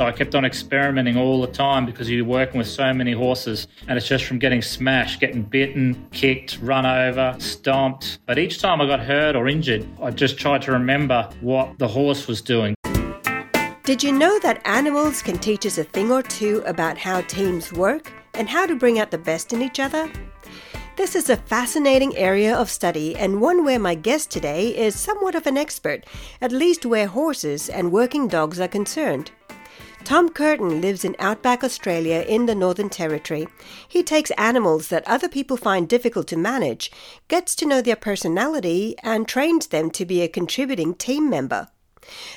So I kept on experimenting all the time because you're working with so many horses. And it's just from getting smashed, getting bitten, kicked, run over, stomped. But each time I got hurt or injured, I just tried to remember what the horse was doing. Did you know that animals can teach us a thing or two about how teams work and how to bring out the best in each other? This is a fascinating area of study and one where my guest today is somewhat of an expert, at least where horses and working dogs are concerned. Tom Curtin lives in outback Australia in the Northern Territory. He takes animals that other people find difficult to manage, gets to know their personality, and trains them to be a contributing team member.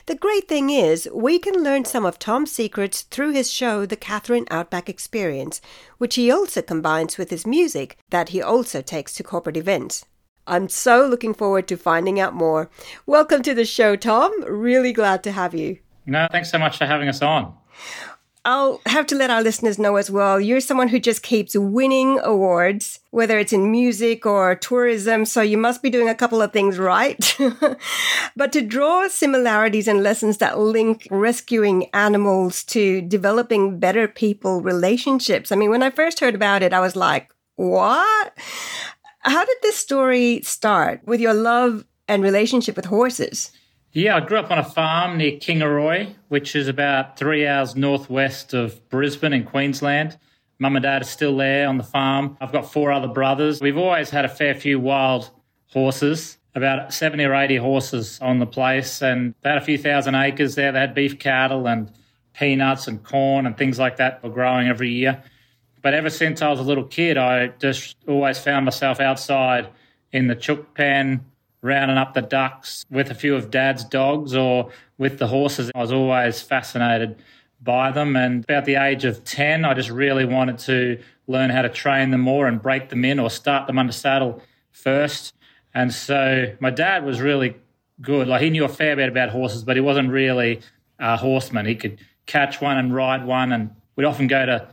The great thing is, we can learn some of Tom's secrets through his show, The Katherine Outback Experience, which he also combines with his music that he also takes to corporate events. I'm so looking forward to finding out more. Welcome to the show, Tom. Really glad to have you. No, thanks so much for having us on. I'll have to let our listeners know as well. You're someone who just keeps winning awards, whether it's in music or tourism. So you must be doing a couple of things right. but to draw similarities and lessons that link rescuing animals to developing better people relationships. I mean, when I first heard about it, I was like, what? How did this story start with your love and relationship with horses? Yeah, I grew up on a farm near Kingaroy, which is about three hours northwest of Brisbane in Queensland. Mum and dad are still there on the farm. I've got four other brothers. We've always had a fair few wild horses, about 70 or 80 horses on the place, and had a few thousand acres there. They had beef cattle and peanuts and corn and things like that were growing every year. But ever since I was a little kid, I just always found myself outside in the chook pen, rounding up the ducks with a few of dad's dogs or with the horses. I was always fascinated by them. And about the age of 10, I just really wanted to learn how to train them more and break them in or start them under saddle first. And so my dad was really good. Like he knew a fair bit about horses, but he wasn't really a horseman. He could catch one and ride one. And we'd often go to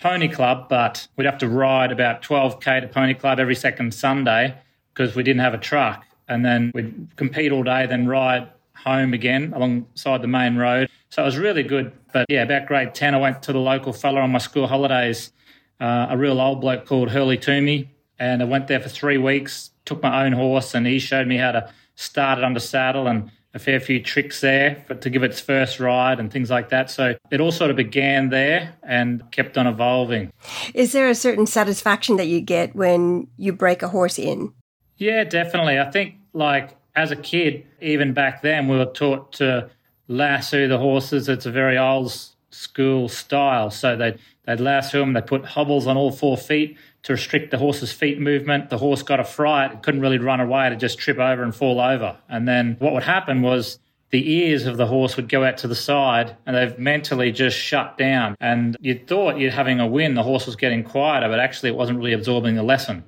pony club, but we'd have to ride about 12K to pony club every second Sunday because we didn't have a truck and then we'd compete all day, then ride home again alongside the main road. So it was really good. But yeah, about grade 10, I went to the local fella on my school holidays, uh, a real old bloke called Hurley Toomey. And I went there for three weeks, took my own horse, and he showed me how to start it under saddle and a fair few tricks there for, to give its first ride and things like that. So it all sort of began there and kept on evolving. Is there a certain satisfaction that you get when you break a horse in? Yeah, definitely. I think like as a kid, even back then, we were taught to lasso the horses. It's a very old school style. So they'd, they'd lasso them, they put hobbles on all four feet to restrict the horse's feet movement. The horse got a fright, it couldn't really run away, to just trip over and fall over. And then what would happen was the ears of the horse would go out to the side and they've mentally just shut down. And you thought you're having a win, the horse was getting quieter, but actually it wasn't really absorbing the lesson.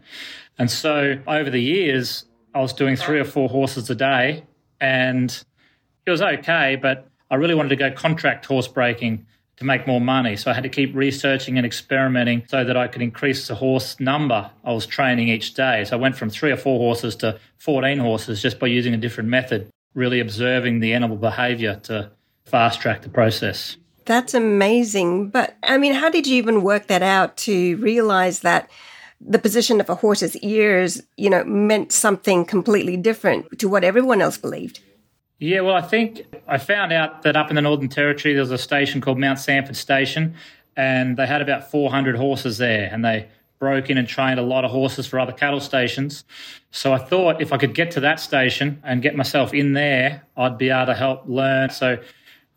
And so over the years, I was doing three or four horses a day and it was okay, but I really wanted to go contract horse breaking to make more money. So I had to keep researching and experimenting so that I could increase the horse number I was training each day. So I went from three or four horses to 14 horses just by using a different method, really observing the animal behavior to fast track the process. That's amazing. But I mean, how did you even work that out to realize that the position of a horse's ears, you know, meant something completely different to what everyone else believed. Yeah, well, I think I found out that up in the Northern Territory, there was a station called Mount Sanford Station, and they had about 400 horses there, and they broke in and trained a lot of horses for other cattle stations. So I thought if I could get to that station and get myself in there, I'd be able to help learn. So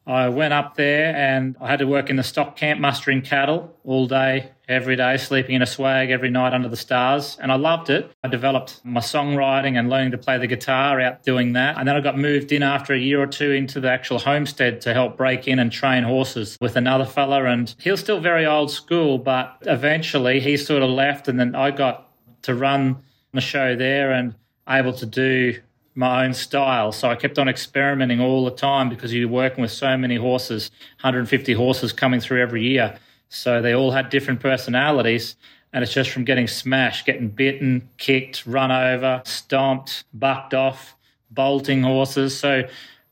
I went up there and I had to work in the stock camp mustering cattle all day, every day, sleeping in a swag every night under the stars. And I loved it. I developed my songwriting and learning to play the guitar out doing that. And then I got moved in after a year or two into the actual homestead to help break in and train horses with another fella. And he was still very old school, but eventually he sort of left. And then I got to run the show there and able to do my own style. So I kept on experimenting all the time because you're working with so many horses, 150 horses coming through every year. So they all had different personalities. And it's just from getting smashed, getting bitten, kicked, run over, stomped, bucked off, bolting horses. So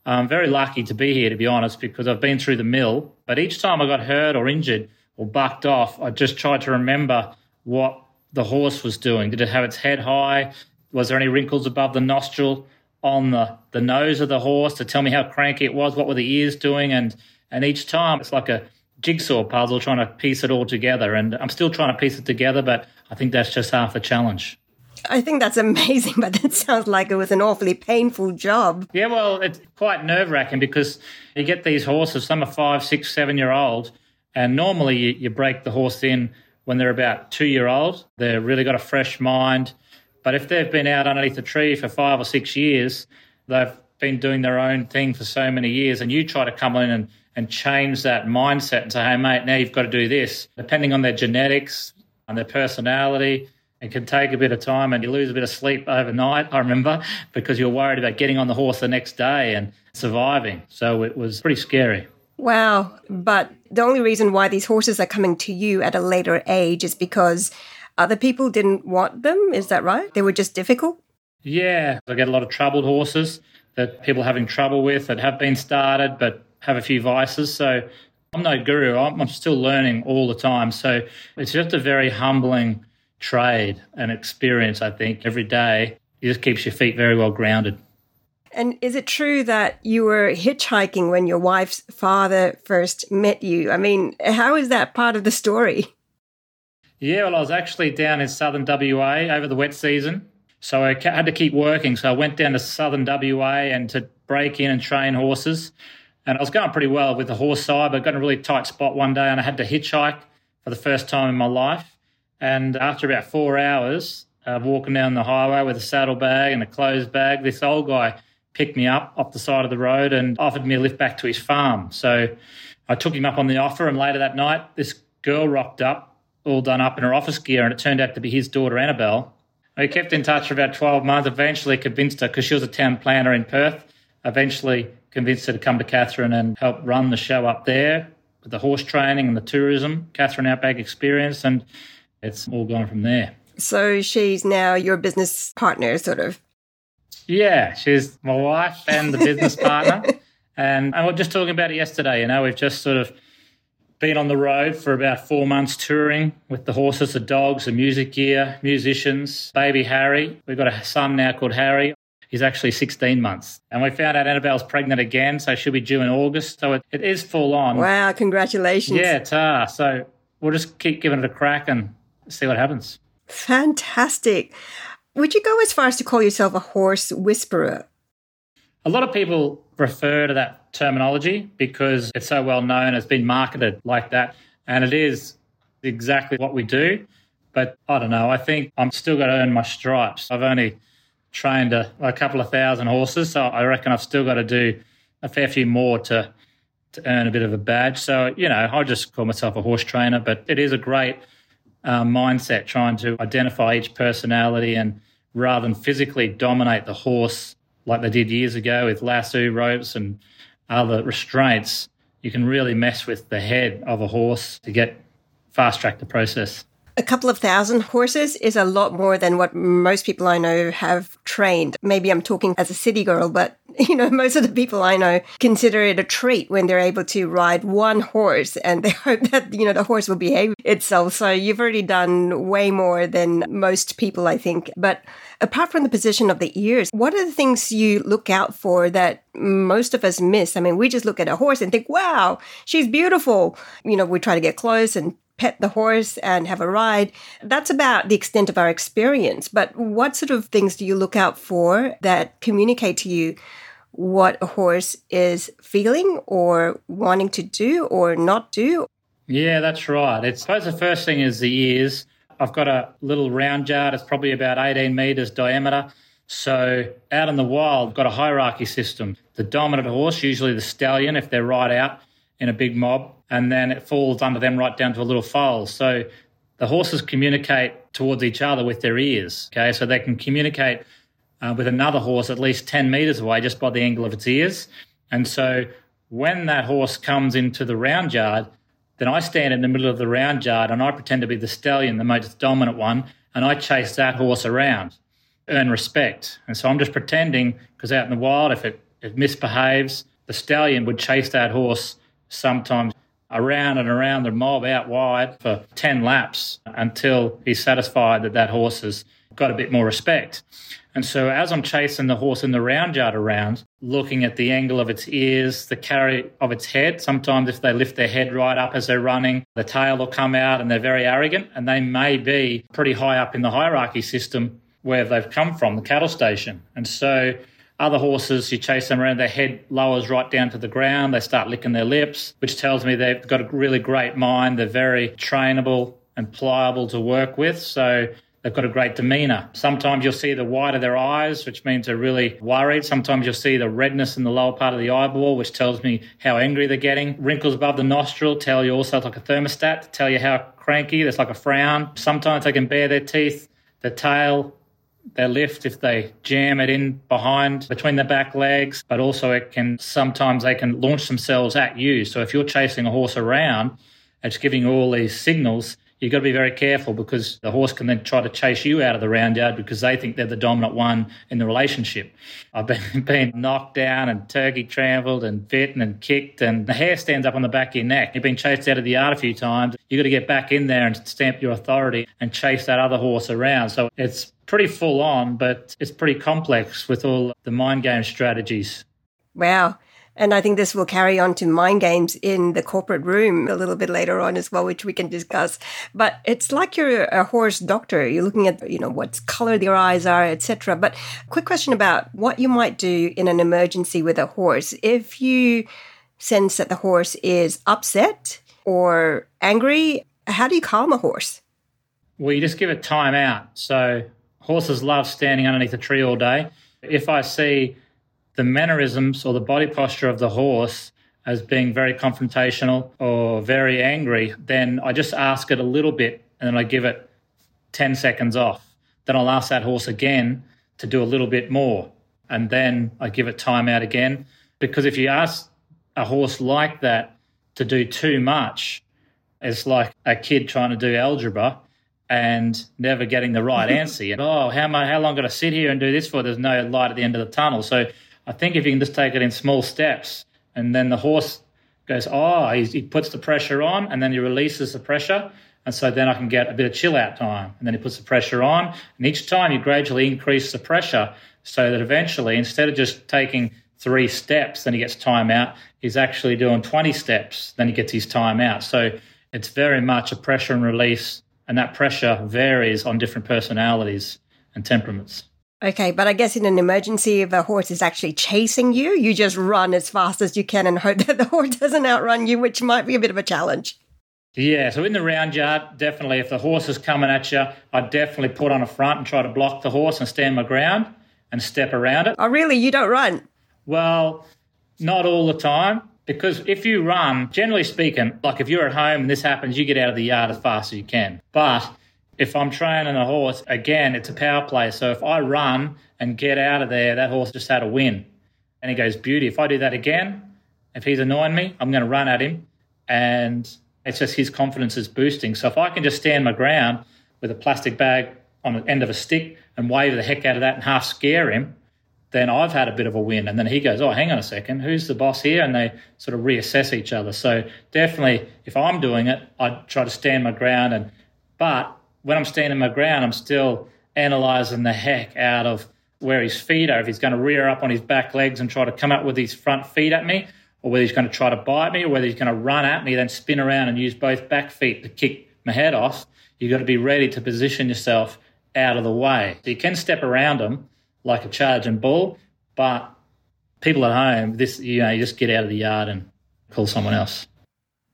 I'm very lucky to be here, to be honest, because I've been through the mill. But each time I got hurt or injured or bucked off, I just tried to remember what the horse was doing. Did it have its head high? Was there any wrinkles above the nostril on the, the nose of the horse to tell me how cranky it was? What were the ears doing? And and each time it's like a jigsaw puzzle trying to piece it all together. And I'm still trying to piece it together, but I think that's just half the challenge. I think that's amazing, but that sounds like it was an awfully painful job. Yeah, well, it's quite nerve wracking because you get these horses, some are five, six, seven year old, and normally you, you break the horse in when they're about two year old. They've really got a fresh mind. But if they've been out underneath a tree for five or six years, they've been doing their own thing for so many years, and you try to come in and, and change that mindset and say, hey, mate, now you've got to do this. Depending on their genetics and their personality, it can take a bit of time and you lose a bit of sleep overnight, I remember, because you're worried about getting on the horse the next day and surviving. So it was pretty scary. Wow. But the only reason why these horses are coming to you at a later age is because other people didn't want them. Is that right? They were just difficult? Yeah. I get a lot of troubled horses that people are having trouble with that have been started but have a few vices. So I'm no guru. I'm still learning all the time. So it's just a very humbling trade and experience, I think, every day. It just keeps your feet very well grounded. And is it true that you were hitchhiking when your wife's father first met you? I mean, how is that part of the story? Yeah, well, I was actually down in southern WA over the wet season. So I had to keep working. So I went down to southern WA and to break in and train horses. And I was going pretty well with the horse side, but got in a really tight spot one day and I had to hitchhike for the first time in my life. And after about four hours of walking down the highway with a saddlebag and a clothes bag, this old guy picked me up off the side of the road and offered me a lift back to his farm. So I took him up on the offer, and later that night, this girl rocked up, all done up in her office gear, and it turned out to be his daughter, Annabelle. We kept in touch for about 12 months, eventually convinced her, because she was a town planner in Perth, eventually convinced her to come to Katherine and help run the show up there with the horse training and the tourism, Katherine Outback Experience. And it's all gone from there. So she's now your business partner, sort of. Yeah, she's my wife and the business partner. And, and we are just talking about it yesterday. You know, we've just sort of been on the road for about four months touring with the horses, the dogs, the music gear, musicians, baby Harry. We've got a son now called Harry. He's actually 16 months. And we found out Annabelle's pregnant again, so she'll be due in August. So it, it is full on. Wow, congratulations. Yeah, ta. So we'll just keep giving it a crack and see what happens. Fantastic. Would you go as far as to call yourself a horse whisperer? A lot of people refer to that terminology because it's so well known, it's been marketed like that, and it is exactly what we do. But I don't know, I think I'm still got to earn my stripes. I've only trained a, a couple of thousand horses, so I reckon I've still got to do a fair few more to to earn a bit of a badge. So, you know, I just call myself a horse trainer, but it is a great uh, mindset trying to identify each personality and rather than physically dominate the horse like they did years ago with lasso ropes and other restraints, you can really mess with the head of a horse to get fast track the process a couple of thousand horses is a lot more than what most people I know have trained. Maybe I'm talking as a city girl, but you know, most of the people I know consider it a treat when they're able to ride one horse and they hope that, you know, the horse will behave itself. So you've already done way more than most people, I think. But apart from the position of the ears, what are the things you look out for that most of us miss? I mean, we just look at a horse and think, wow, she's beautiful. You know, we try to get close and pet the horse and have a ride. That's about the extent of our experience. But what sort of things do you look out for that communicate to you what a horse is feeling or wanting to do or not do? Yeah, that's right. It's, I suppose the first thing is the ears. I've got a little round yard. It's probably about 18 metres diameter. So out in the wild, got a hierarchy system. The dominant horse, usually the stallion, if they're right out in a big mob, and then it falls under them right down to a little foal. So the horses communicate towards each other with their ears. Okay, so they can communicate uh, with another horse at least 10 meters away just by the angle of its ears. And so when that horse comes into the round yard, then I stand in the middle of the round yard and I pretend to be the stallion, the most dominant one, and I chase that horse around, earn respect. And so I'm just pretending because out in the wild, if it it misbehaves, the stallion would chase that horse sometimes around and around the mob out wide for 10 laps until he's satisfied that that horse has got a bit more respect. And so as I'm chasing the horse in the round yard around, looking at the angle of its ears, the carry of its head, sometimes if they lift their head right up as they're running, the tail will come out and they're very arrogant and they may be pretty high up in the hierarchy system where they've come from, the cattle station. And so other horses, you chase them around, their head lowers right down to the ground. They start licking their lips, which tells me they've got a really great mind. They're very trainable and pliable to work with. So They've got a great demeanour. Sometimes you'll see the white of their eyes, which means they're really worried. Sometimes you'll see the redness in the lower part of the eyeball, which tells me how angry they're getting. Wrinkles above the nostril tell you also like a thermostat to tell you how cranky. There's like a frown. Sometimes they can bare their teeth, their tail, their lift if they jam it in behind between the back legs, but also it can sometimes they can launch themselves at you. So if you're chasing a horse around, it's giving all these signals you've got to be very careful because the horse can then try to chase you out of the round yard because they think they're the dominant one in the relationship. I've been, been knocked down and turkey trampled and bitten and kicked, and the hair stands up on the back of your neck. You've been chased out of the yard a few times. You've got to get back in there and stamp your authority and chase that other horse around. So it's pretty full on, but it's pretty complex with all the mind game strategies. Wow. And I think this will carry on to mind games in the corporate room a little bit later on as well, which we can discuss. But it's like you're a horse doctor. You're looking at, you know, what color their eyes are, etc. But quick question about what you might do in an emergency with a horse. If you sense that the horse is upset or angry, how do you calm a horse? Well, you just give it time out. So horses love standing underneath a tree all day. If I see the mannerisms or the body posture of the horse as being very confrontational or very angry, then I just ask it a little bit and then I give it 10 seconds off. Then I'll ask that horse again to do a little bit more. And then I give it time out again. Because if you ask a horse like that to do too much, it's like a kid trying to do algebra and never getting the right answer. oh, how am I, how long going to sit here and do this for? There's no light at the end of the tunnel. So I think if you can just take it in small steps, and then the horse goes, oh, he, he puts the pressure on, and then he releases the pressure. And so then I can get a bit of chill out time. And then he puts the pressure on. And each time you gradually increase the pressure so that eventually, instead of just taking three steps, then he gets time out, he's actually doing 20 steps, then he gets his time out. So it's very much a pressure and release. And that pressure varies on different personalities and temperaments. Okay, but I guess in an emergency, if a horse is actually chasing you, you just run as fast as you can and hope that the horse doesn't outrun you, which might be a bit of a challenge. Yeah, so in the round yard, definitely, if the horse is coming at you, I'd definitely put on a front and try to block the horse and stand my ground and step around it. Oh, really? You don't run? Well, not all the time. Because if you run, generally speaking, like if you're at home and this happens, you get out of the yard as fast as you can. But if I'm training a horse, again, it's a power play. So if I run and get out of there, that horse just had a win. And he goes, Beauty. If I do that again, if he's annoying me, I'm going to run at him. And it's just his confidence is boosting. So if I can just stand my ground with a plastic bag on the end of a stick and wave the heck out of that and half scare him, then I've had a bit of a win. And then he goes, Oh, hang on a second, who's the boss here? And they sort of reassess each other. So definitely, if I'm doing it, I try to stand my ground. And but when I'm standing my ground, I'm still analysing the heck out of where his feet are. If he's going to rear up on his back legs and try to come up with his front feet at me, or whether he's going to try to bite me, or whether he's going to run at me, then spin around and use both back feet to kick my head off. You've got to be ready to position yourself out of the way. So you can step around them like a charging bull, but people at home, this you know, you just get out of the yard and call someone else.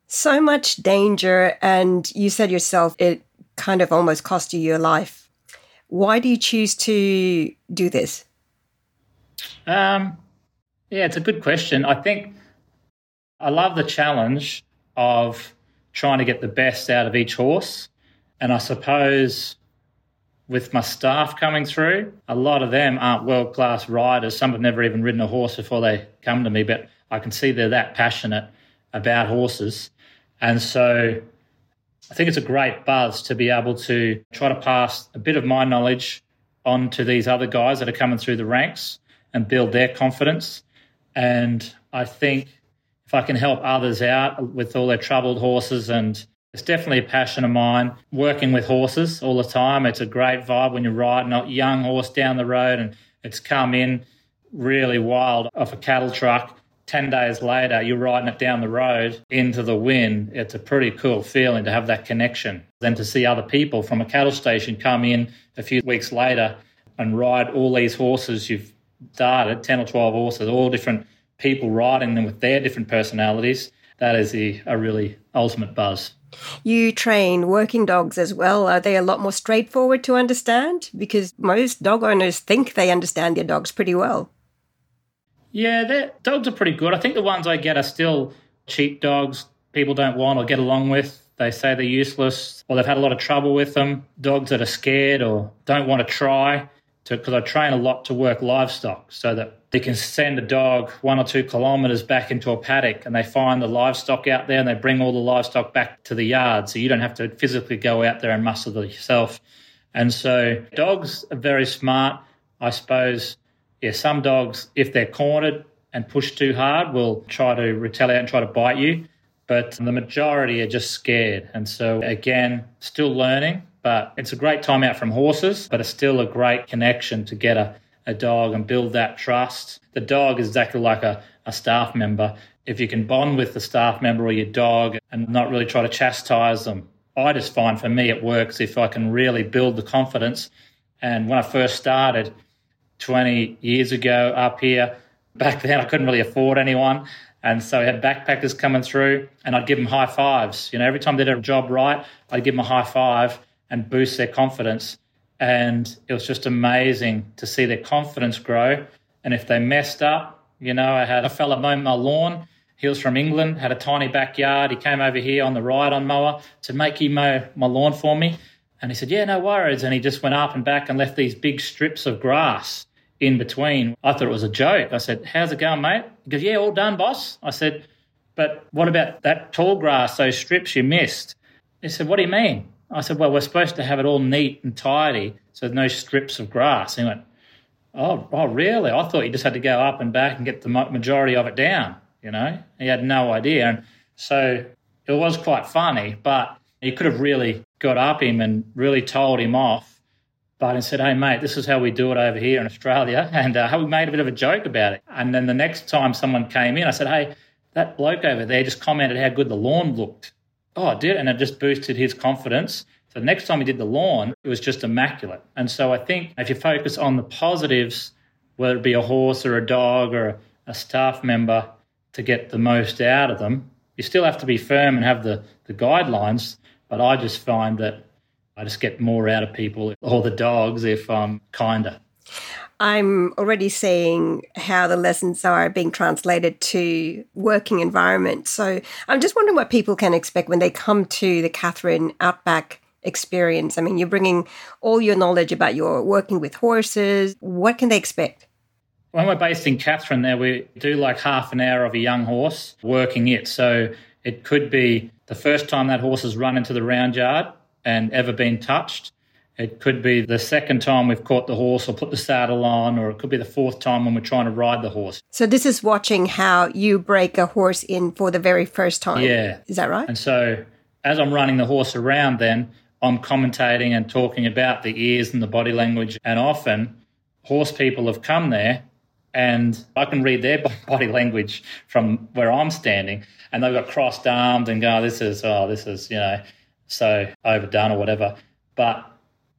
So much danger, and you said yourself it kind of almost cost you your life. Why do you choose to do this? Um, yeah, it's a good question. I think I love the challenge of trying to get the best out of each horse. And I suppose with my staff coming through, a lot of them aren't world class riders. Some have never even ridden a horse before they come to me, but I can see they're that passionate about horses. And so I think it's a great buzz to be able to try to pass a bit of my knowledge on to these other guys that are coming through the ranks and build their confidence. And I think if I can help others out with all their troubled horses and it's definitely a passion of mine working with horses all the time. It's a great vibe when you're riding a young horse down the road and it's come in really wild off a cattle truck. 10 days later, you're riding it down the road into the wind. It's a pretty cool feeling to have that connection. Then to see other people from a cattle station come in a few weeks later and ride all these horses you've started, 10 or 12 horses, all different people riding them with their different personalities. That is the, a really ultimate buzz. You train working dogs as well. Are they a lot more straightforward to understand? Because most dog owners think they understand their dogs pretty well. Yeah, dogs are pretty good. I think the ones I get are still cheap dogs people don't want or get along with. They say they're useless or they've had a lot of trouble with them. Dogs that are scared or don't want to try. Because I train a lot to work livestock so that they can send a dog one or two kilometres back into a paddock and they find the livestock out there and they bring all the livestock back to the yard. So you don't have to physically go out there and muscle yourself. And so dogs are very smart. I suppose, yeah, some dogs, if they're cornered and pushed too hard, will try to retaliate and try to bite you. But the majority are just scared. And so, again, still learning, but it's a great time out from horses, but it's still a great connection to get a a dog and build that trust. The dog is exactly like a, a staff member. If you can bond with the staff member or your dog and not really try to chastise them, I just find for me it works if I can really build the confidence. And when I first started 20 years ago up here, back then I couldn't really afford anyone. And so I had backpackers coming through and I'd give them high fives. You know, every time they did a job right, I'd give them a high five and boost their confidence. And it was just amazing to see their confidence grow. And if they messed up, you know, I had a fella mow my lawn. He was from England, had a tiny backyard. He came over here on the ride on mower, to Make you mow my lawn for me. And he said, Yeah, no worries. And he just went up and back and left these big strips of grass in between. I thought it was a joke. I said, How's it going, mate? He goes, Yeah, all done, boss. I said, But what about that tall grass, those strips you missed? He said, What do you mean? I said, well, we're supposed to have it all neat and tidy, so no strips of grass. He went, oh, oh, really? I thought you just had to go up and back and get the majority of it down, you know? He had no idea. And so it was quite funny, but he could have really got up him and really told him off. He said, hey, mate, this is how we do it over here in Australia. And uh, we made a bit of a joke about it. And then the next time someone came in, I said, hey, that bloke over there just commented how good the lawn looked. Oh, it did. And it just boosted his confidence. So the next time he did the lawn, it was just immaculate. And so I think if you focus on the positives, whether it be a horse or a dog or a staff member, to get the most out of them, you still have to be firm and have the, the guidelines. But I just find that I just get more out of people or the dogs if I'm kinder. I'm already seeing how the lessons are being translated to working environment. So I'm just wondering what people can expect when they come to the Katherine Outback experience. I mean, you're bringing all your knowledge about your working with horses. What can they expect? When we're based in Katherine, there we do like half an hour of a young horse working it. So it could be the first time that horse has run into the round yard and ever been touched. It could be the second time we've caught the horse or put the saddle on, or it could be the fourth time when we're trying to ride the horse. So, this is watching how you break a horse in for the very first time. Yeah. Is that right? And so, as I'm running the horse around, then I'm commentating and talking about the ears and the body language. And often, horse people have come there and I can read their body language from where I'm standing, and they've got crossed arms and go, "This is oh, this is you know so overdone or whatever." But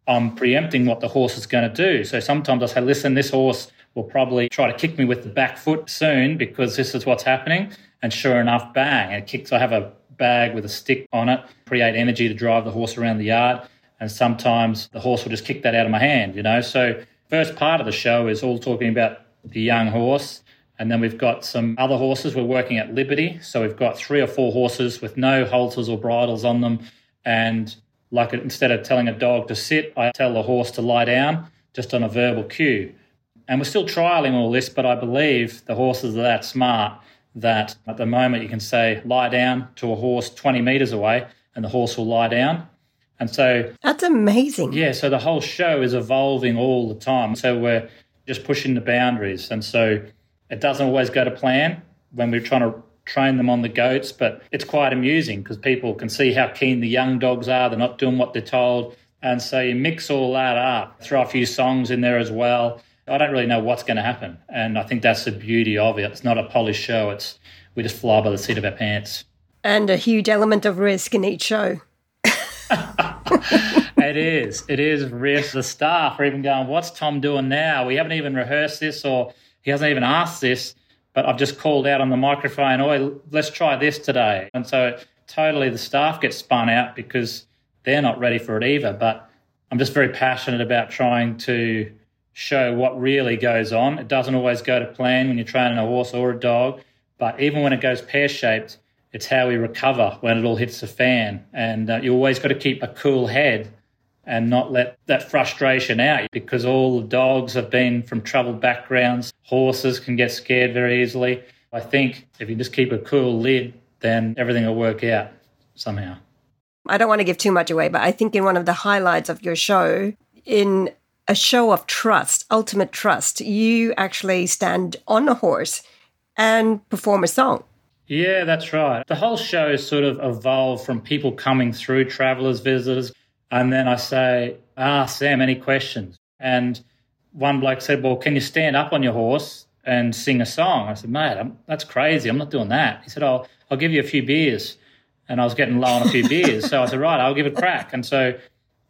I'm preempting what the horse is going to do. So sometimes I say, listen, this horse will probably try to kick me with the back foot soon because this is what's happening. And sure enough, bang, it kicks. I have a bag with a stick on it, create energy to drive the horse around the yard. And sometimes the horse will just kick that out of my hand, you know. So, first part of the show is all talking about the young horse. And then we've got some other horses. We're working at Liberty. So, we've got three or four horses with no halters or bridles on them. And like instead of telling a dog to sit, I tell the horse to lie down just on a verbal cue. And we're still trialing all this, but I believe the horses are that smart that at the moment you can say lie down to a horse 20 meters away and the horse will lie down. And so that's amazing. Yeah, so the whole show is evolving all the time. So we're just pushing the boundaries. And so It doesn't always go to plan when we're trying to train them on the goats, but it's quite amusing because people can see how keen the young dogs are. They're not doing what they're told. And so you mix all that up, throw a few songs in there as well. I don't really know what's going to happen. And I think that's the beauty of it. It's not a polished show. It's we just fly by the seat of our pants. And a huge element of risk in each show. it is. It is risk. The staff are even going, What's Tom doing now? We haven't even rehearsed this or he hasn't even asked this, but I've just called out on the microphone, Oh, let's try this today. And so totally the staff get spun out because they're not ready for it either. But I'm just very passionate about trying to show what really goes on. It doesn't always go to plan when you're training a horse or a dog, but even when it goes pear shaped, it's how we recover when it all hits the fan. And uh, you always got to keep a cool head and not let that frustration out because all the dogs have been from troubled backgrounds. Horses can get scared very easily. I think if you just keep a cool lid, then everything will work out somehow. I don't want to give too much away, but I think in one of the highlights of your show, in a show of trust, ultimate trust, you actually stand on a horse and perform a song. Yeah, that's right. The whole show sort of evolved from people coming through, travelers, visitors, and then I say, Ah, Sam, any questions? And one bloke said, Well, can you stand up on your horse and sing a song? I said, Mate, I'm, that's crazy. I'm not doing that. He said, Oh, I'll give you a few beers. And I was getting low on a few beers. So I said, Right, I'll give it a crack. And so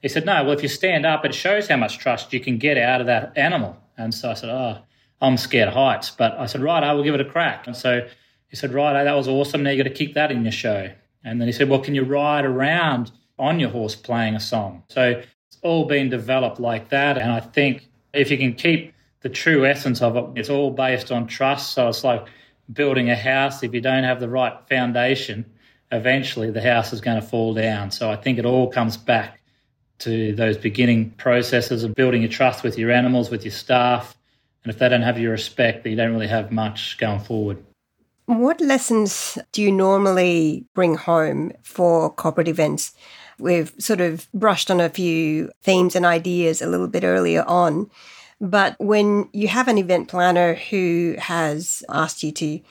he said, No, well, if you stand up, it shows how much trust you can get out of that animal. And so I said, Oh, I'm scared of heights. But I said, Right, I will give it a crack. And so he said, Right, that was awesome. Now you got to keep that in your show. And then he said, Well, can you ride around on your horse playing a song? So it's all been developed like that. And I think if you can keep the true essence of it, it's all based on trust. So it's like building a house. If you don't have the right foundation, eventually the house is going to fall down. So I think it all comes back to those beginning processes of building your trust with your animals, with your staff. And if they don't have your respect, then you don't really have much going forward. What lessons do you normally bring home for corporate events? We've sort of brushed on a few themes and ideas a little bit earlier on. But when you have an event planner who has asked you to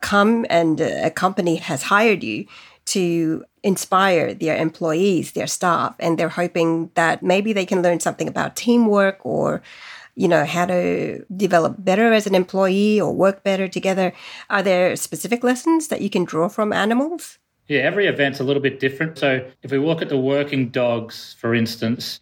come and a company has hired you to inspire their employees, their staff, and they're hoping that maybe they can learn something about teamwork or you know how to develop better as an employee or work better together are there specific lessons that you can draw from animals yeah every event's a little bit different so if we look at the working dogs for instance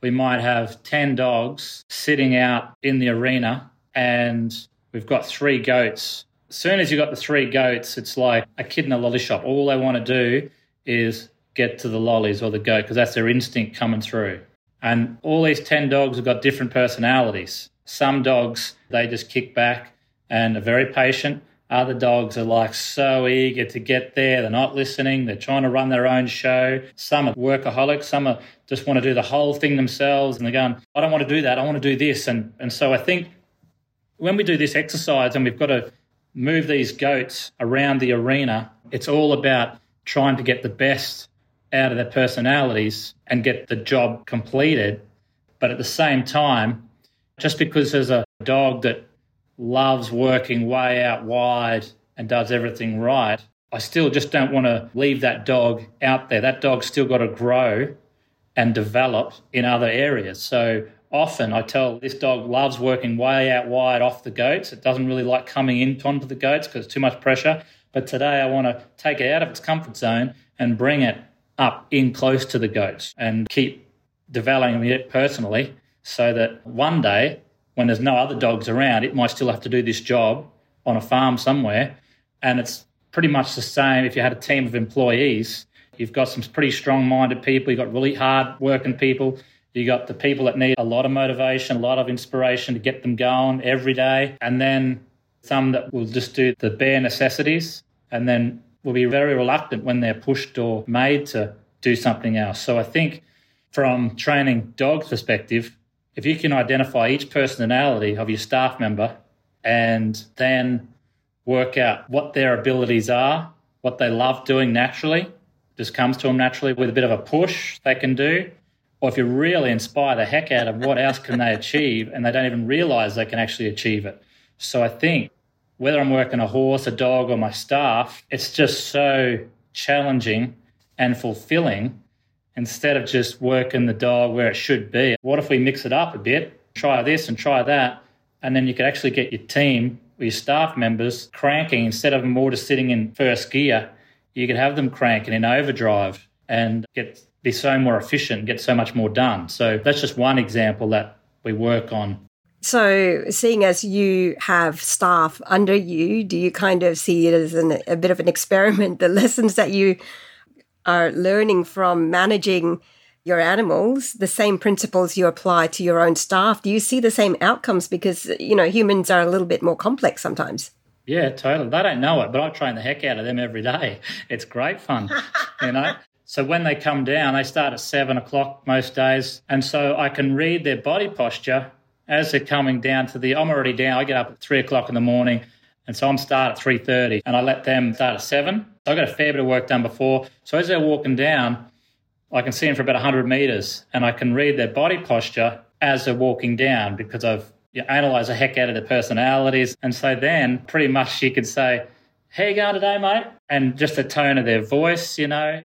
we might have 10 dogs sitting out in the arena and we've got three goats as soon as you've got the three goats it's like a kid in a lolly shop all they want to do is get to the lollies or the goat because that's their instinct coming through. And all these 10 dogs have got different personalities. Some dogs, they just kick back and are very patient. Other dogs are like so eager to get there. They're not listening. They're trying to run their own show. Some are workaholics. Some are just want to do the whole thing themselves. And they're going, I don't want to do that. I want to do this. And, and so I think when we do this exercise and we've got to move these goats around the arena, it's all about trying to get the best out of their personalities and get the job completed. But at the same time, just because there's a dog that loves working way out wide and does everything right, I still just don't want to leave that dog out there. That dog's still got to grow and develop in other areas. So often I tell this dog loves working way out wide off the goats. It doesn't really like coming in onto the goats because it's too much pressure. But today I want to take it out of its comfort zone and bring it up in close to the goats and keep developing it personally so that one day when there's no other dogs around, it might still have to do this job on a farm somewhere. And it's pretty much the same if you had a team of employees. You've got some pretty strong minded people, you've got really hard working people, you've got the people that need a lot of motivation, a lot of inspiration to get them going every day. And then some that will just do the bare necessities and then will be very reluctant when they're pushed or made to do something else. So I think from training dogs perspective, if you can identify each personality of your staff member and then work out what their abilities are, what they love doing naturally, just comes to them naturally with a bit of a push they can do, or if you really inspire the heck out of what else can they achieve and they don't even realize they can actually achieve it. So I think whether I'm working a horse, a dog, or my staff, it's just so challenging and fulfilling instead of just working the dog where it should be. What if we mix it up a bit, try this and try that, and then you could actually get your team or your staff members cranking instead of them all just sitting in first gear, you could have them cranking in overdrive and get be so more efficient, get so much more done. So that's just one example that we work on. So, seeing as you have staff under you, do you kind of see it as an, a bit of an experiment? The lessons that you are learning from managing your animals, the same principles you apply to your own staff, do you see the same outcomes? Because, you know, humans are a little bit more complex sometimes. Yeah, totally. They don't know it, but I train the heck out of them every day. It's great fun, you know? So when they come down, they start at seven o'clock most days. And so I can read their body posture as they're coming down to the, I'm already down. I get up at three o'clock in the morning. And so I'm start at 3.30 and I let them start at seven. So I got a fair bit of work done before. So as they're walking down, I can see them for about 100 meters and I can read their body posture as they're walking down because I've you analyze the heck out of their personalities. And so then pretty much you could say, how you going today, mate? And just the tone of their voice, you know.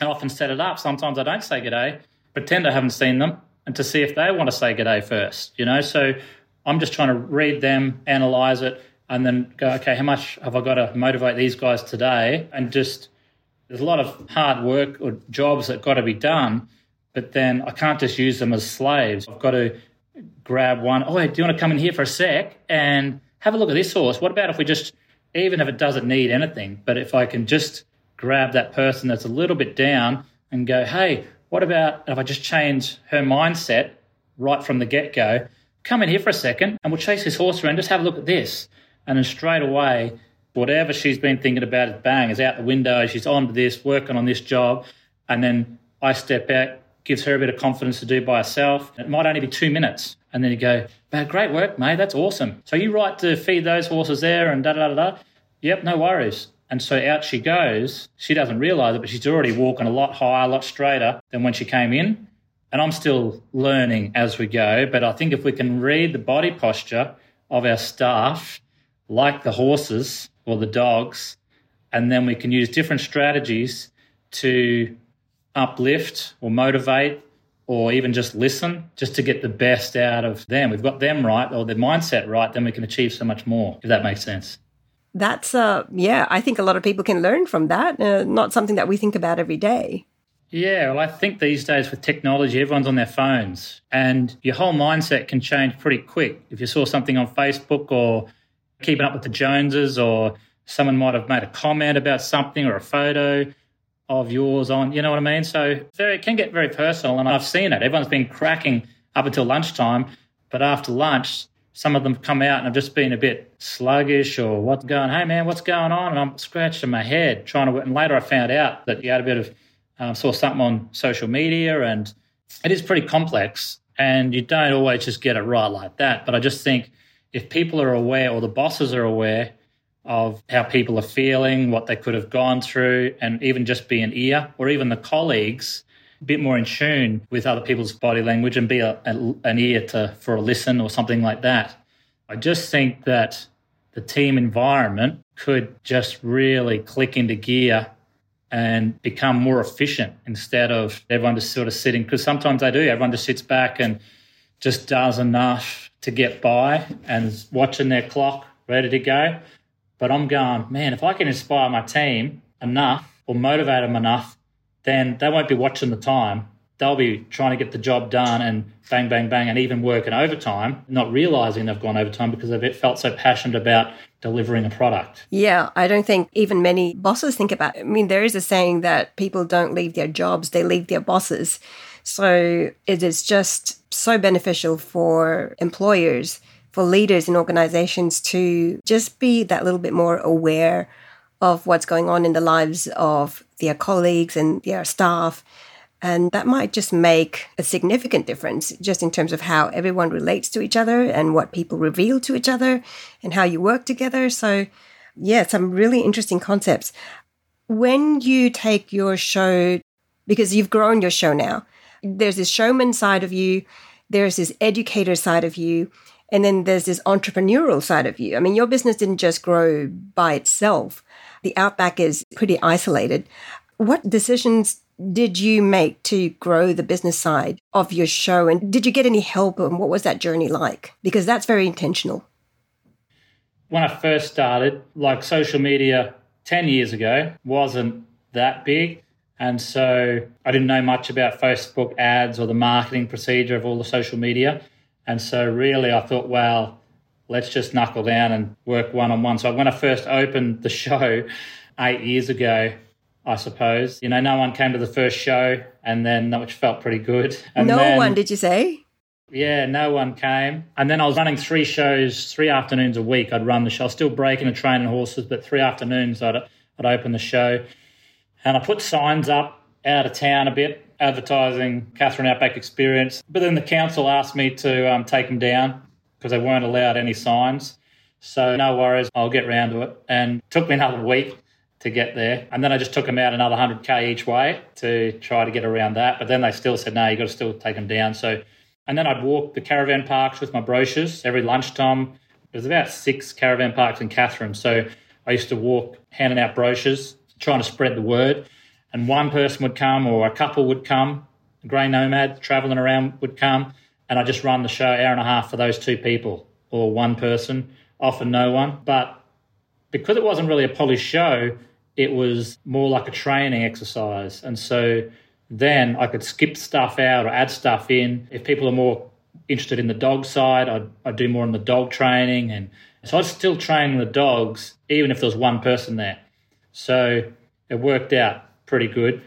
I often set it up. Sometimes I don't say good day, pretend I haven't seen them, and to see if they want to say good day first. You know, so I'm just trying to read them, analyze it, and then go, okay, how much have I got to motivate these guys today? And just there's a lot of hard work or jobs that got to be done, but then I can't just use them as slaves. I've got to grab one. Oh, do you want to come in here for a sec and have a look at this horse? What about if we just, even if it doesn't need anything, but if I can just grab that person that's a little bit down and go, hey, what about if I just change her mindset right from the get go? Come in here for a second and we'll chase this horse around. Just have a look at this. And then straight away, whatever she's been thinking about is bang, is out the window. She's on to this, working on this job. And then I step out, gives her a bit of confidence to do by herself. It might only be two minutes. And then you go, great work, mate. That's awesome. So you right to feed those horses there and da da da da. Yep, no worries. And so out she goes. She doesn't realize it, but she's already walking a lot higher, a lot straighter than when she came in. And I'm still learning as we go. But I think if we can read the body posture of our staff, like the horses or the dogs, and then we can use different strategies to uplift or motivate or even just listen just to get the best out of them. We've got them right or their mindset right, then we can achieve so much more, if that makes sense. That's uh yeah i think a lot of people can learn from that uh, not something that we think about every day. Yeah well i think these days with technology everyone's on their phones and your whole mindset can change pretty quick. If you saw something on facebook or keeping up with the joneses or someone might have made a comment about something or a photo of yours on you know what i mean so very, it can get very personal and i've seen it everyone's been cracking up until lunchtime but after lunch some of them come out and have just been a bit sluggish or what's going, hey man, what's going on? And I'm scratching my head trying to, and later I found out that you had a bit of, um, saw something on social media and it is pretty complex and you don't always just get it right like that. But I just think if people are aware or the bosses are aware of how people are feeling, what they could have gone through, and even just be an ear or even the colleagues a bit more in tune with other people's body language and be a, a, an ear to for a listen or something like that. I just think that the team environment could just really click into gear and become more efficient instead of everyone just sort of sitting because sometimes they do everyone just sits back and just does enough to get by and watching their clock ready to go but i'm going man if i can inspire my team enough or motivate them enough then they won't be watching the time. They'll be trying to get the job done and bang, bang, bang, and even working overtime, not realizing they've gone overtime because they've felt so passionate about delivering a product. Yeah, I don't think even many bosses think about it. I mean, there is a saying that people don't leave their jobs, they leave their bosses. So it is just so beneficial for employers, for leaders in organizations to just be that little bit more aware of what's going on in the lives of their colleagues and their staff. And that might just make a significant difference just in terms of how everyone relates to each other and what people reveal to each other and how you work together. So, yeah, some really interesting concepts. When you take your show, because you've grown your show now, there's this showman side of you, there's this educator side of you, And then there's this entrepreneurial side of you. I mean, your business didn't just grow by itself. The Outback is pretty isolated. What decisions did you make to grow the business side of your show? And did you get any help? And what was that journey like? Because that's very intentional. When I first started, like social media 10 years ago wasn't that big. And so I didn't know much about Facebook ads or the marketing procedure of all the social media. And so really I thought, well, let's just knuckle down and work one on one. So when I first opened the show eight years ago, I suppose, you know, no one came to the first show and then which felt pretty good. And no then, one, did you say? Yeah, no one came. And then I was running three shows, three afternoons a week. I'd run the show. I was still breaking and training horses, but three afternoons I'd, I'd open the show. And I put signs up out of town a bit, advertising Katherine Outback Experience. But then the council asked me to um, take them down because they weren't allowed any signs. So no worries, I'll get round to it. And it took me another week to get there. And then I just took them out another 100k each way to try to get around that. But then they still said, no, you've got to still take them down. So, and then I'd walk the caravan parks with my brochures every lunchtime. There's about six caravan parks in Katherine. So I used to walk handing out brochures trying to spread the word. And one person would come or a couple would come, a grey nomad travelling around would come, and I just run the show hour and a half for those two people or one person, often no one. But because it wasn't really a polished show, it was more like a training exercise. And so then I could skip stuff out or add stuff in. If people are more interested in the dog side, I'd, I'd do more on the dog training. And so I'd still train the dogs, even if there was one person there. So it worked out pretty good.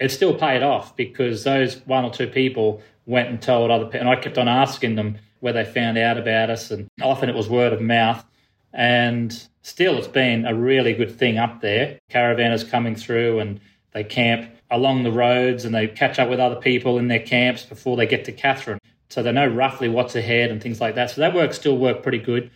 It still paid off because those one or two people went and told other people, and I kept on asking them where they found out about us, and often it was word of mouth. And still, it's been a really good thing up there. Caravanners coming through and they camp along the roads and they catch up with other people in their camps before they get to Katherine. So they know roughly what's ahead and things like that. So that work still worked pretty good.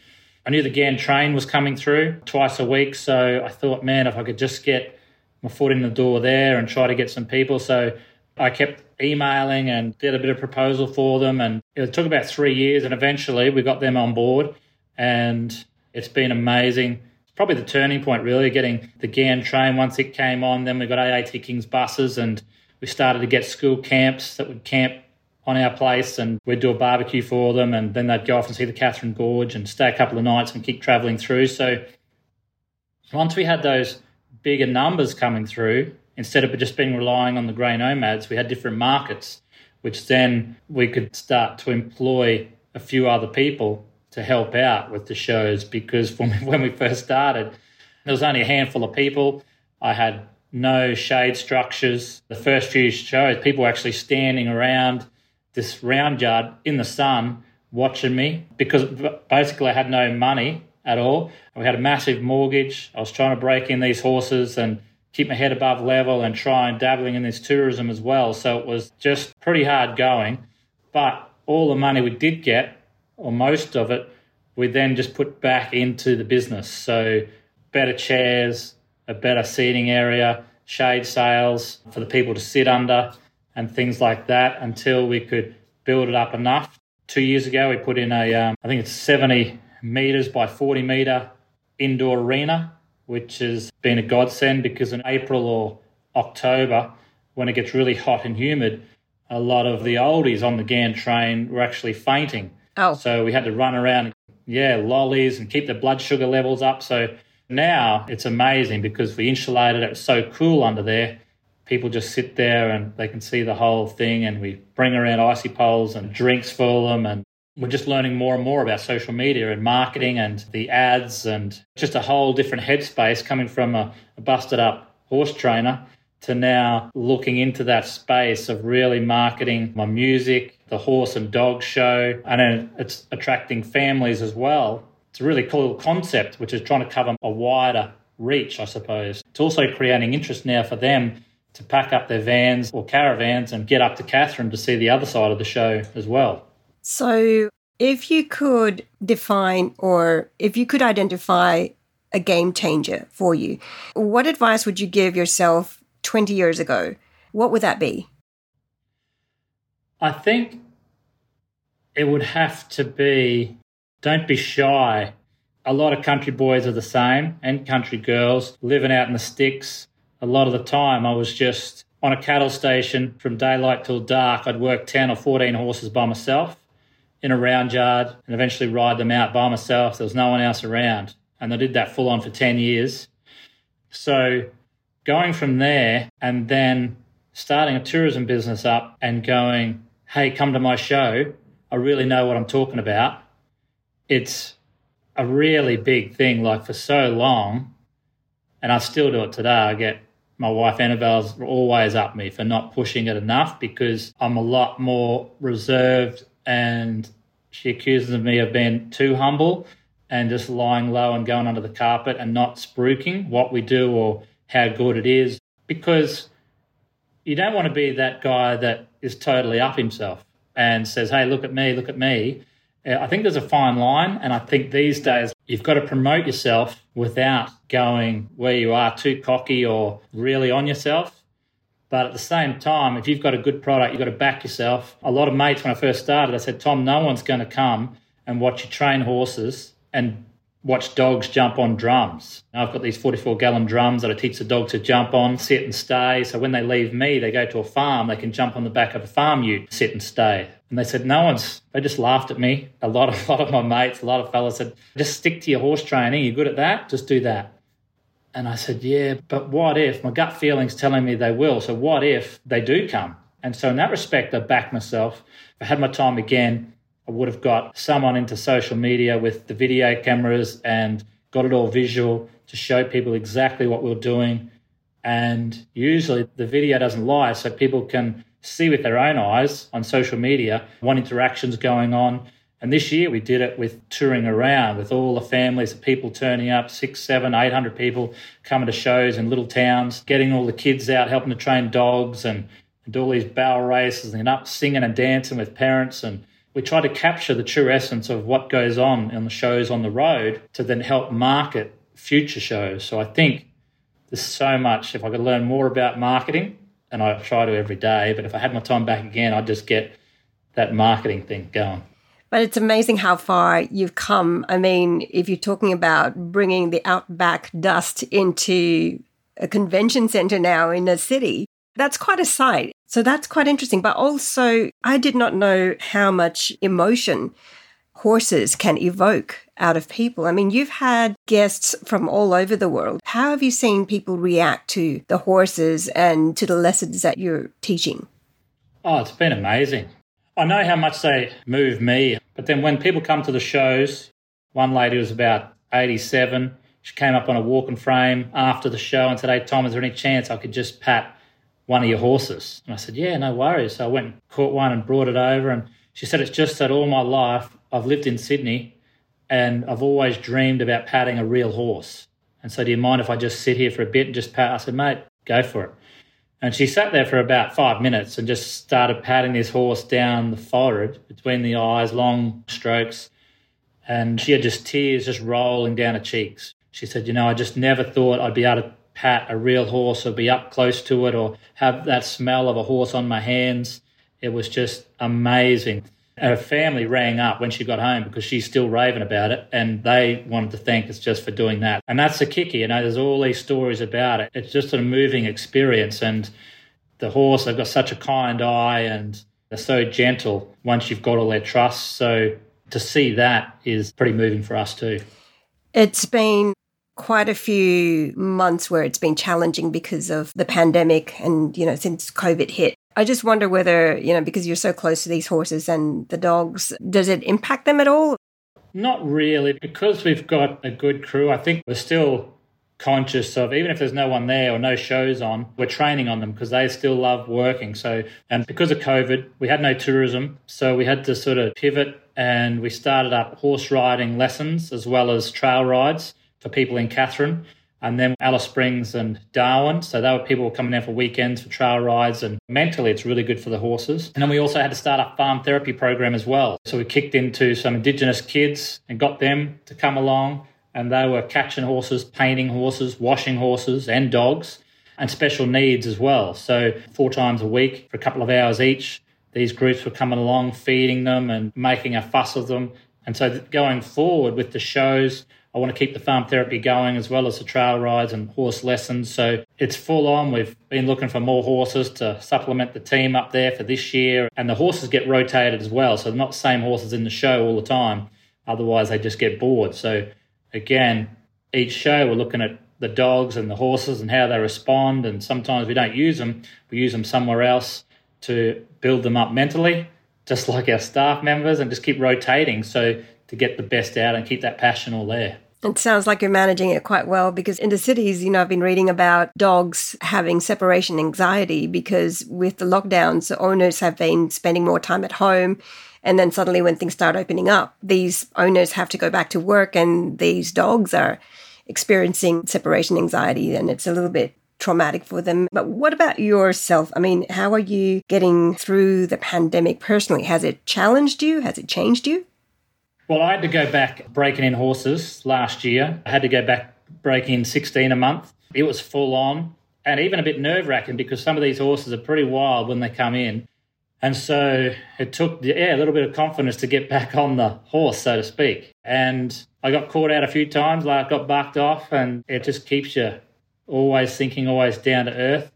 I knew the Ghan train was coming through twice a week, so I thought, man, if I could just get my foot in the door there and try to get some people. So I kept emailing and did a bit of proposal for them, and it took about three years, and eventually we got them on board, and it's been amazing. It's probably the turning point, really, getting the Ghan train once it came on. Then we got AAT Kings buses, and we started to get school camps that would camp on our place and we'd do a barbecue for them and then they'd go off and see the Katherine Gorge and stay a couple of nights and keep travelling through. So once we had those bigger numbers coming through, instead of just being relying on the grey nomads, we had different markets, which then we could start to employ a few other people to help out with the shows because when we first started, there was only a handful of people. I had no shade structures. The first few shows, people were actually standing around this round yard in the sun watching me because basically I had no money at all. We had a massive mortgage. I was trying to break in these horses and keep my head above level and try and dabbling in this tourism as well. So it was just pretty hard going. But all the money we did get, or most of it, we then just put back into the business. So better chairs, a better seating area, shade sails for the people to sit under and things like that until we could build it up enough. Two years ago, we put in a, um, I think it's 70 metres by 40 metre indoor arena, which has been a godsend because in April or October, when it gets really hot and humid, a lot of the oldies on the Ghan train were actually fainting. Oh. So we had to run around, yeah, lollies and keep the blood sugar levels up. So now it's amazing because we insulated it. was so cool under there people just sit there and they can see the whole thing and we bring around icy poles and drinks for them and we're just learning more and more about social media and marketing and the ads and just a whole different headspace coming from a, a busted up horse trainer to now looking into that space of really marketing my music, the horse and dog show, and it's attracting families as well. It's a really cool concept, which is trying to cover a wider reach, I suppose. It's also creating interest now for them to pack up their vans or caravans and get up to Katherine to see the other side of the show as well. So, if you could define or if you could identify a game changer for you, what advice would you give yourself 20 years ago? What would that be? I think it would have to be don't be shy. A lot of country boys are the same and country girls living out in the sticks. A lot of the time, I was just on a cattle station from daylight till dark. I'd work 10 or 14 horses by myself in a round yard and eventually ride them out by myself. There was no one else around. And I did that full on for 10 years. So going from there and then starting a tourism business up and going, hey, come to my show. I really know what I'm talking about. It's a really big thing. Like for so long, and I still do it today. I get my wife Annabelle's always up me for not pushing it enough because I'm a lot more reserved and she accuses me of being too humble and just lying low and going under the carpet and not spruiking what we do or how good it is because you don't want to be that guy that is totally up himself and says, Hey, look at me, look at me. Uh, I think there's a fine line. And I think these days you've got to promote yourself without going where you are too cocky or really on yourself. But at the same time, if you've got a good product, you've got to back yourself. A lot of mates, when I first started, I said, Tom, no one's going to come and watch you train horses and watch dogs jump on drums. Now I've got these 44 gallon drums that I teach the dog to jump on, sit and stay. So when they leave me, they go to a farm, they can jump on the back of a farm ute, sit and stay. And they said, no one's, they just laughed at me. A lot of, a lot of my mates, a lot of fellas said, just stick to your horse training. You're good at that. Just do that. And I said, yeah, but what if my gut feeling's telling me they will? So what if they do come? And so in that respect, I backed myself. I had my time again, I would have got someone into social media with the video cameras and got it all visual to show people exactly what we are doing. And usually the video doesn't lie, so people can see with their own eyes on social media what interactions going on. And this year we did it with touring around with all the families of people turning up, six, seven, eight hundred people coming to shows in little towns, getting all the kids out, helping to train dogs and, and do all these barrel races and up singing and dancing with parents and we try to capture the true essence of what goes on in the shows on the road to then help market future shows. So I think there's so much. If I could learn more about marketing, and I try to every day, but if I had my time back again, I'd just get that marketing thing going. But it's amazing how far you've come. I mean, if you're talking about bringing the outback dust into a convention center now in a city, that's quite a sight. So that's quite interesting. But also, I did not know how much emotion horses can evoke out of people. I mean, you've had guests from all over the world. How have you seen people react to the horses and to the lessons that you're teaching? Oh, it's been amazing. I know how much they move me, but then when people come to the shows, one lady was about 87. She came up on a walking frame after the show and said, Hey, Tom, is there any chance I could just pat one of your horses? And I said, Yeah, no worries. So I went and caught one and brought it over. And she said, It's just that all my life I've lived in Sydney and I've always dreamed about patting a real horse. And so, do you mind if I just sit here for a bit and just pat? I said, Mate, go for it. And she sat there for about five minutes and just started patting this horse down the forehead between the eyes, long strokes. And she had just tears just rolling down her cheeks. She said, You know, I just never thought I'd be able to pat a real horse or be up close to it or have that smell of a horse on my hands. It was just amazing. Her family rang up when she got home because she's still raving about it, and they wanted to thank us just for doing that. And that's the kicker, you know. There's all these stories about it. It's just a moving experience, and the horse they've got such a kind eye, and they're so gentle once you've got all their trust. So to see that is pretty moving for us too. It's been quite a few months where it's been challenging because of the pandemic and, you know, since COVID hit. I just wonder whether, you know, because you're so close to these horses and the dogs, does it impact them at all? Not really. Because we've got a good crew, I think we're still conscious of even if there's no one there or no shows on, we're training on them because they still love working. So, and because of COVID, we had no tourism. So we had to sort of pivot and we started up horse riding lessons as well as trail rides for people in Katherine. And then Alice Springs and Darwin. So they were people coming down for weekends for trail rides and mentally it's really good for the horses. And then we also had to start a farm therapy program as well. So we kicked into some Indigenous kids and got them to come along and they were catching horses, painting horses, washing horses and dogs and special needs as well. So four times a week for a couple of hours each, these groups were coming along, feeding them and making a fuss of them And so going forward with the shows, I want to keep the farm therapy going as well as the trail rides and horse lessons. So it's full on. We've been looking for more horses to supplement the team up there for this year. And the horses get rotated as well. So they're not the same horses in the show all the time. Otherwise, they just get bored. So again, each show we're looking at the dogs and the horses and how they respond. And sometimes we don't use them, we use them somewhere else to build them up mentally, just like our staff members, and just keep rotating so to get the best out and keep that passion all there. It sounds like you're managing it quite well because in the cities, you know, I've been reading about dogs having separation anxiety because with the lockdowns, the owners have been spending more time at home. And then suddenly, when things start opening up, these owners have to go back to work and these dogs are experiencing separation anxiety and it's a little bit traumatic for them. But what about yourself? I mean, how are you getting through the pandemic personally? Has it challenged you? Has it changed you? Well, I had to go back breaking in horses last year. I had to go back breaking in 16 a month. It was full on and even a bit nerve wracking because some of these horses are pretty wild when they come in. And so it took yeah, a little bit of confidence to get back on the horse, so to speak. And I got caught out a few times, like got bucked off, and it just keeps you always thinking, always down to earth.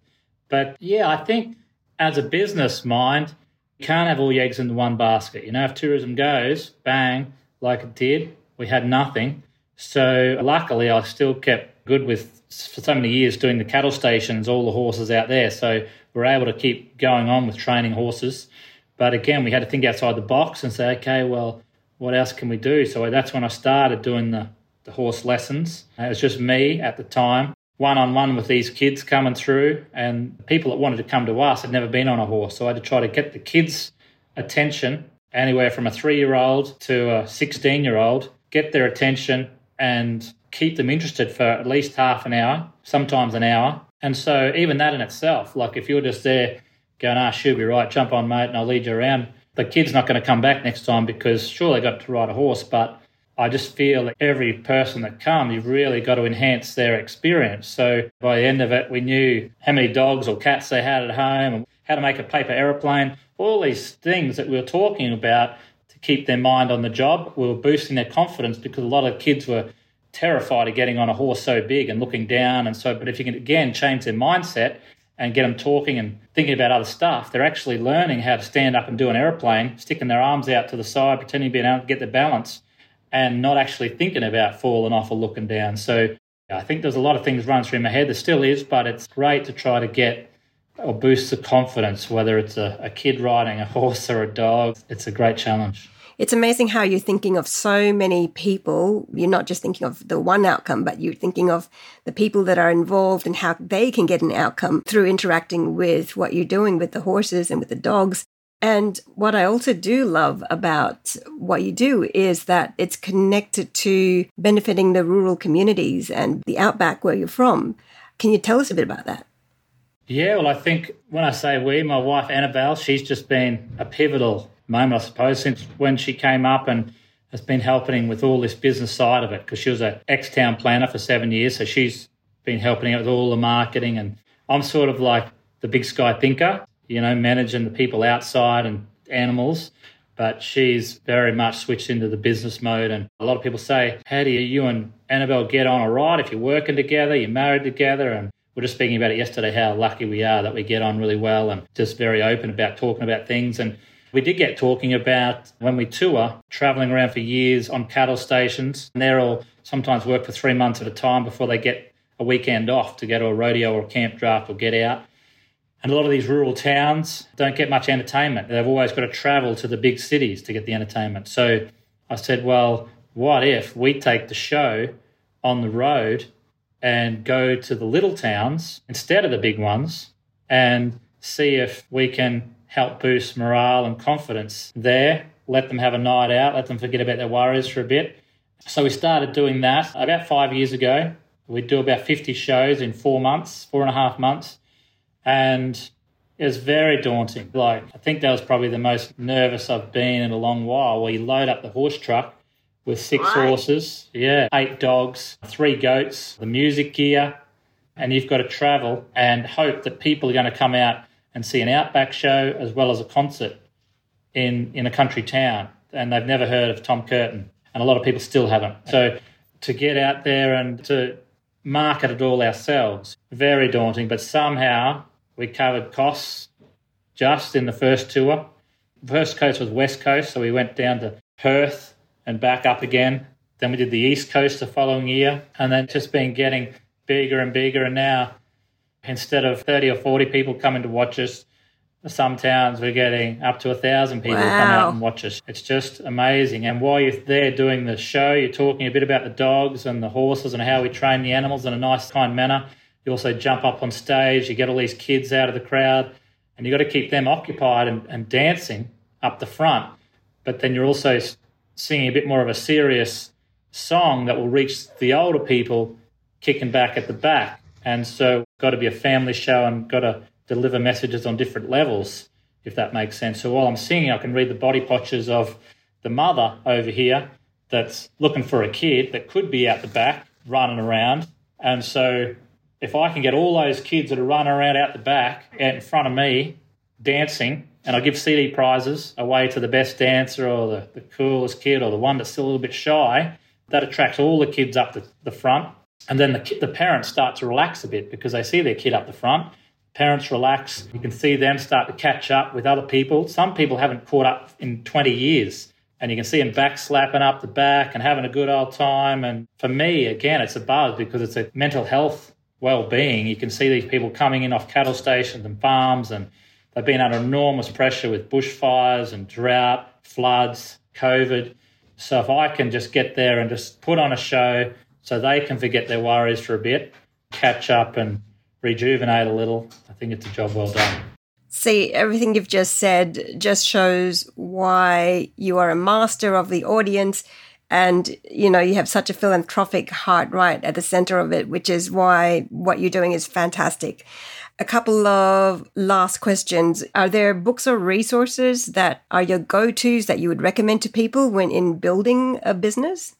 But yeah, I think as a business mind, you can't have all your eggs in one basket. You know, if tourism goes, bang, like it did, we had nothing. So luckily, I still kept good with for so many years doing the cattle stations, all the horses out there. So we're able to keep going on with training horses. But again, we had to think outside the box and say, okay, well, what else can we do? So that's when I started doing the, the horse lessons. It was just me at the time, one on one with these kids coming through, and people that wanted to come to us had never been on a horse. So I had to try to get the kids' attention, anywhere from a three year old to a 16 year old, get their attention and keep them interested for at least half an hour, sometimes an hour. And so even that in itself, like if you're just there going, ah, she'll be right, jump on, mate, and I'll lead you around, the kid's not going to come back next time because sure they got to ride a horse, but I just feel that every person that comes, you've really got to enhance their experience. So by the end of it, we knew how many dogs or cats they had at home how to make a paper aeroplane, all these things that we were talking about to keep their mind on the job. We were boosting their confidence because a lot of kids were terrified of getting on a horse so big and looking down and so but if you can again change their mindset and get them talking and thinking about other stuff they're actually learning how to stand up and do an aeroplane sticking their arms out to the side pretending to be able to get the balance and not actually thinking about falling off or looking down so i think there's a lot of things running through my head there still is but it's great to try to get or boosts the confidence whether it's a, a kid riding a horse or a dog it's a great challenge it's amazing how you're thinking of so many people. You're not just thinking of the one outcome, but you're thinking of the people that are involved and how they can get an outcome through interacting with what you're doing with the horses and with the dogs. And what I also do love about what you do is that it's connected to benefiting the rural communities and the outback where you're from. Can you tell us a bit about that? Yeah, well, I think when I say we, my wife Annabelle, she's just been a pivotal moment, I suppose, since when she came up and has been helping with all this business side of it because she was an ex town planner for seven years. So she's been helping out with all the marketing. And I'm sort of like the big sky thinker, you know, managing the people outside and animals. But she's very much switched into the business mode. And a lot of people say, How do you and Annabelle get on all right if you're working together, you're married together? And we're just speaking about it yesterday, how lucky we are that we get on really well and just very open about talking about things. And we did get talking about when we tour, traveling around for years on cattle stations. And they're all sometimes work for three months at a time before they get a weekend off to go to a rodeo or a camp draft or get out. And a lot of these rural towns don't get much entertainment. They've always got to travel to the big cities to get the entertainment. So I said, well, what if we take the show on the road and go to the little towns instead of the big ones and see if we can help boost morale and confidence there. Let them have a night out, let them forget about their worries for a bit. So we started doing that about five years ago. We'd do about 50 shows in four months, four and a half months. And it was very daunting. Like, I think that was probably the most nervous I've been in a long while, where you load up the horse truck with six horses, yeah, eight dogs, three goats, the music gear, and you've got to travel and hope that people are going to come out and see an outback show as well as a concert in, in a country town. and they've never heard of Tom Curtin, and a lot of people still haven't. So to get out there and to market it all ourselves, very daunting, but somehow we covered costs just in the first tour. First coast was West Coast, so we went down to Perth and back up again. Then we did the East Coast the following year, and then just been getting bigger and bigger. And now, instead of 30 or 40 people coming to watch us, some towns we're getting up to a thousand people wow. come out and watch us. It's just amazing. And while you're there doing the show, you're talking a bit about the dogs and the horses and how we train the animals in a nice, kind manner. You also jump up on stage, you get all these kids out of the crowd, and you've got to keep them occupied and, and dancing up the front. But then you're also singing a bit more of a serious song that will reach the older people kicking back at the back. And so, got to be a family show and got to deliver messages on different levels, if that makes sense. So while I'm singing, I can read the body postures of the mother over here that's looking for a kid that could be out the back running around. And so if I can get all those kids that are running around out the back out in front of me dancing, and I give CD prizes away to the best dancer or the, the coolest kid or the one that's still a little bit shy, that attracts all the kids up the, the front. And then the, the parents start to relax a bit because they see their kid up the front Parents relax. You can see them start to catch up with other people. Some people haven't caught up in 20 years, and you can see them back slapping up the back and having a good old time. And for me, again, it's a buzz because it's a mental health well-being. You can see these people coming in off cattle stations and farms, and they've been under enormous pressure with bushfires and drought, floods, COVID. So if I can just get there and just put on a show so they can forget their worries for a bit, catch up and rejuvenate a little, I think it's a job well done. See, everything you've just said just shows why you are a master of the audience and you know you have such a philanthropic heart right at the center of it which is why what you're doing is fantastic a couple of last questions are there books or resources that are your go-to's that you would recommend to people when in building a business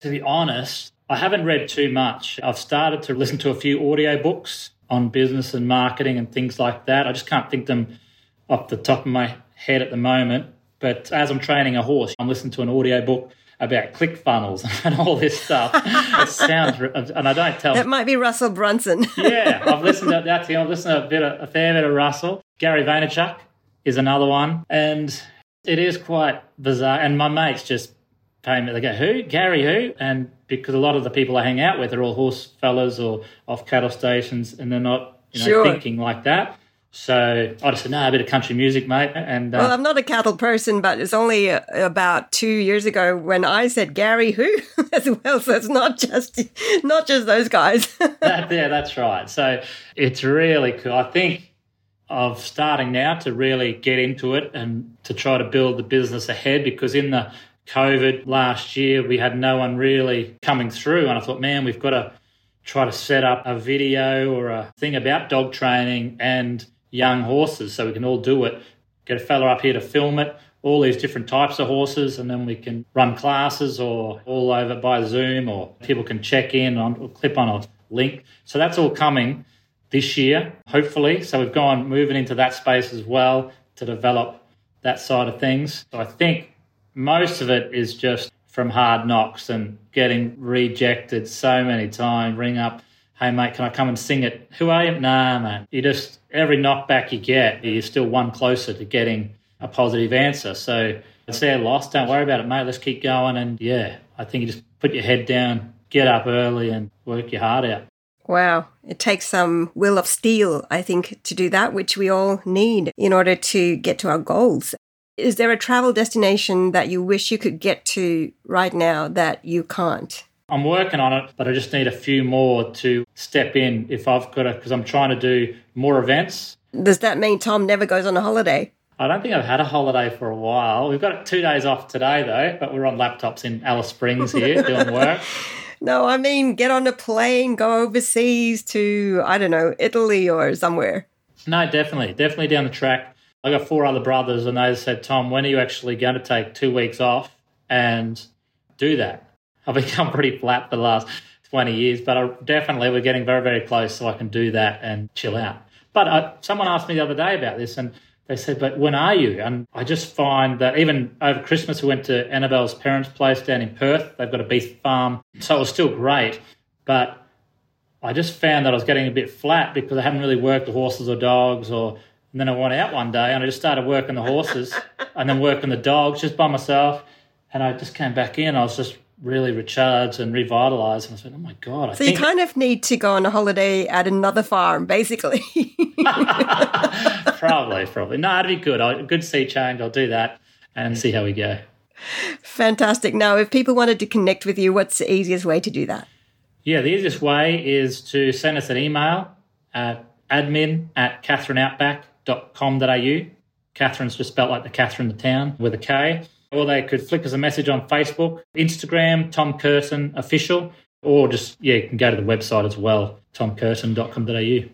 to be honest I haven't read too much. I've started to listen to a few audio books on business and marketing and things like that. I just can't think them off the top of my head at the moment. But as I'm training a horse, I'm listening to an audio book about click funnels and all this stuff. it sounds, and I don't tell. That might be Russell Brunson. yeah, I've listened to that. I've listened to a bit, of, a fair bit of Russell. Gary Vaynerchuk is another one, and it is quite bizarre. And my mates just pay me. They go, "Who? Gary? Who?" And because a lot of the people I hang out with are all horse fellas or off cattle stations, and they're not you know, sure. thinking like that. So I just said, no, a bit of country music, mate. And uh, well, I'm not a cattle person, but it's only uh, about two years ago when I said Gary who as well. So it's not just not just those guys. that, yeah, that's right. So it's really cool. I think of starting now to really get into it and to try to build the business ahead because in the COVID last year, we had no one really coming through. And I thought, man, we've got to try to set up a video or a thing about dog training and young horses so we can all do it. Get a fella up here to film it, all these different types of horses, and then we can run classes or all over by Zoom or people can check in on or clip on a link. So that's all coming this year, hopefully. So we've gone moving into that space as well to develop that side of things. So I think most of it is just from hard knocks and getting rejected so many times. Ring up, hey mate, can I come and sing it? Who are you? Nah, man. You just every knockback you get, you're still one closer to getting a positive answer. So it's their loss. Don't worry about it, mate. Let's keep going. And yeah, I think you just put your head down, get up early, and work your heart out. Wow. It takes some will of steel, I think, to do that, which we all need in order to get to our goals. Is there a travel destination that you wish you could get to right now that you can't? I'm working on it, but I just need a few more to step in if I've got to, because I'm trying to do more events. Does that mean Tom never goes on a holiday? I don't think I've had a holiday for a while. We've got two days off today, though, but we're on laptops in Alice Springs here doing work. No, I mean, get on a plane, go overseas to, I don't know, Italy or somewhere. No, definitely. Definitely down the track. I got four other brothers, and they said, Tom, when are you actually going to take two weeks off and do that? I've become pretty flat for the last 20 years, but I definitely we're getting very, very close so I can do that and chill out. But uh, someone asked me the other day about this, and they said, but when are you? And I just find that even over Christmas, we went to Annabelle's parents' place down in Perth. They've got a beef farm. So it was still great. But I just found that I was getting a bit flat because I hadn't really worked the horses or dogs or and then I went out one day and I just started working the horses and then working the dogs just by myself. And I just came back in. I was just really recharge and revitalize. And I said, oh my God. I so you kind of need to go on a holiday at another farm, basically. probably, probably. No, it'd be good. I, good sea change. I'll do that and see how we go. Fantastic. Now, if people wanted to connect with you, what's the easiest way to do that? Yeah, the easiest way is to send us an email at admin at katherineoutback.com.au. Katherine's just spelled like the Katherine the town with a K. Or they could flick us a message on Facebook, Instagram, Tom Curtin Official, or just, yeah, you can go to the website as well, tomcurtin.com.au.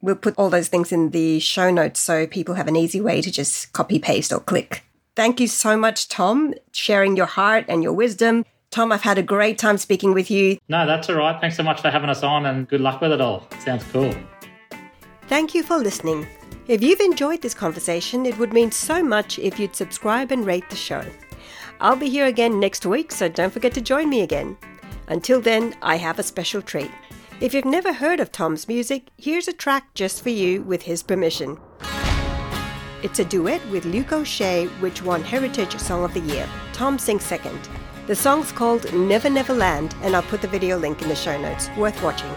We'll put all those things in the show notes so people have an easy way to just copy, paste, or click. Thank you so much, Tom, sharing your heart and your wisdom. Tom, I've had a great time speaking with you. No, that's all right. Thanks so much for having us on and good luck with it all. Sounds cool. Thank you for listening. If you've enjoyed this conversation, it would mean so much if you'd subscribe and rate the show. I'll be here again next week, so don't forget to join me again. Until then, I have a special treat. If you've never heard of Tom's music, here's a track just for you with his permission. It's a duet with Luke O'Shea, which won Heritage Song of the Year. Tom sings second. The song's called Never Never Land, and I'll put the video link in the show notes. Worth watching.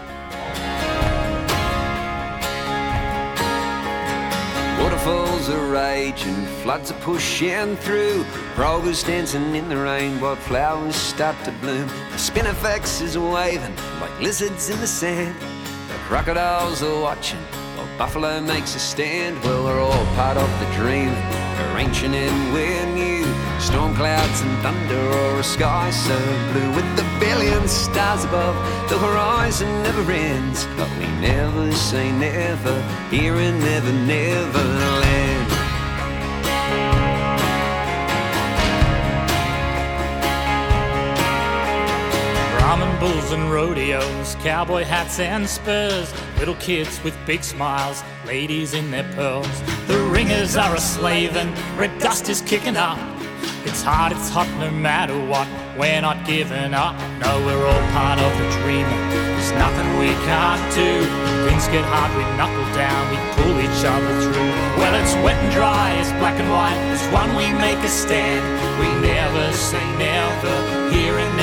Waterfalls are raging, floods are pushing through. Progress dancing in the rain, while flowers start to bloom. The spinifex is waving like lizards in the sand. The crocodiles are watching while buffalo makes a stand. Well, we're all part of the dream. We're ancient and we're new. Storm clouds and thunder, or a sky so blue with the billion stars above. The horizon never ends, but we never say never. Here and never, never land. Brahman bulls and rodeos, cowboy hats and spurs, little kids with big smiles, ladies in their pearls. The ringers are a slaving, red dust is kicking up. It's hard, it's hot no matter what. We're not giving up. No, we're all part of the dream. There's nothing we can't do. Things get hard, we knuckle down, we pull each other through. Well, it's wet and dry, it's black and white. There's one we make a stand. We never say never, here and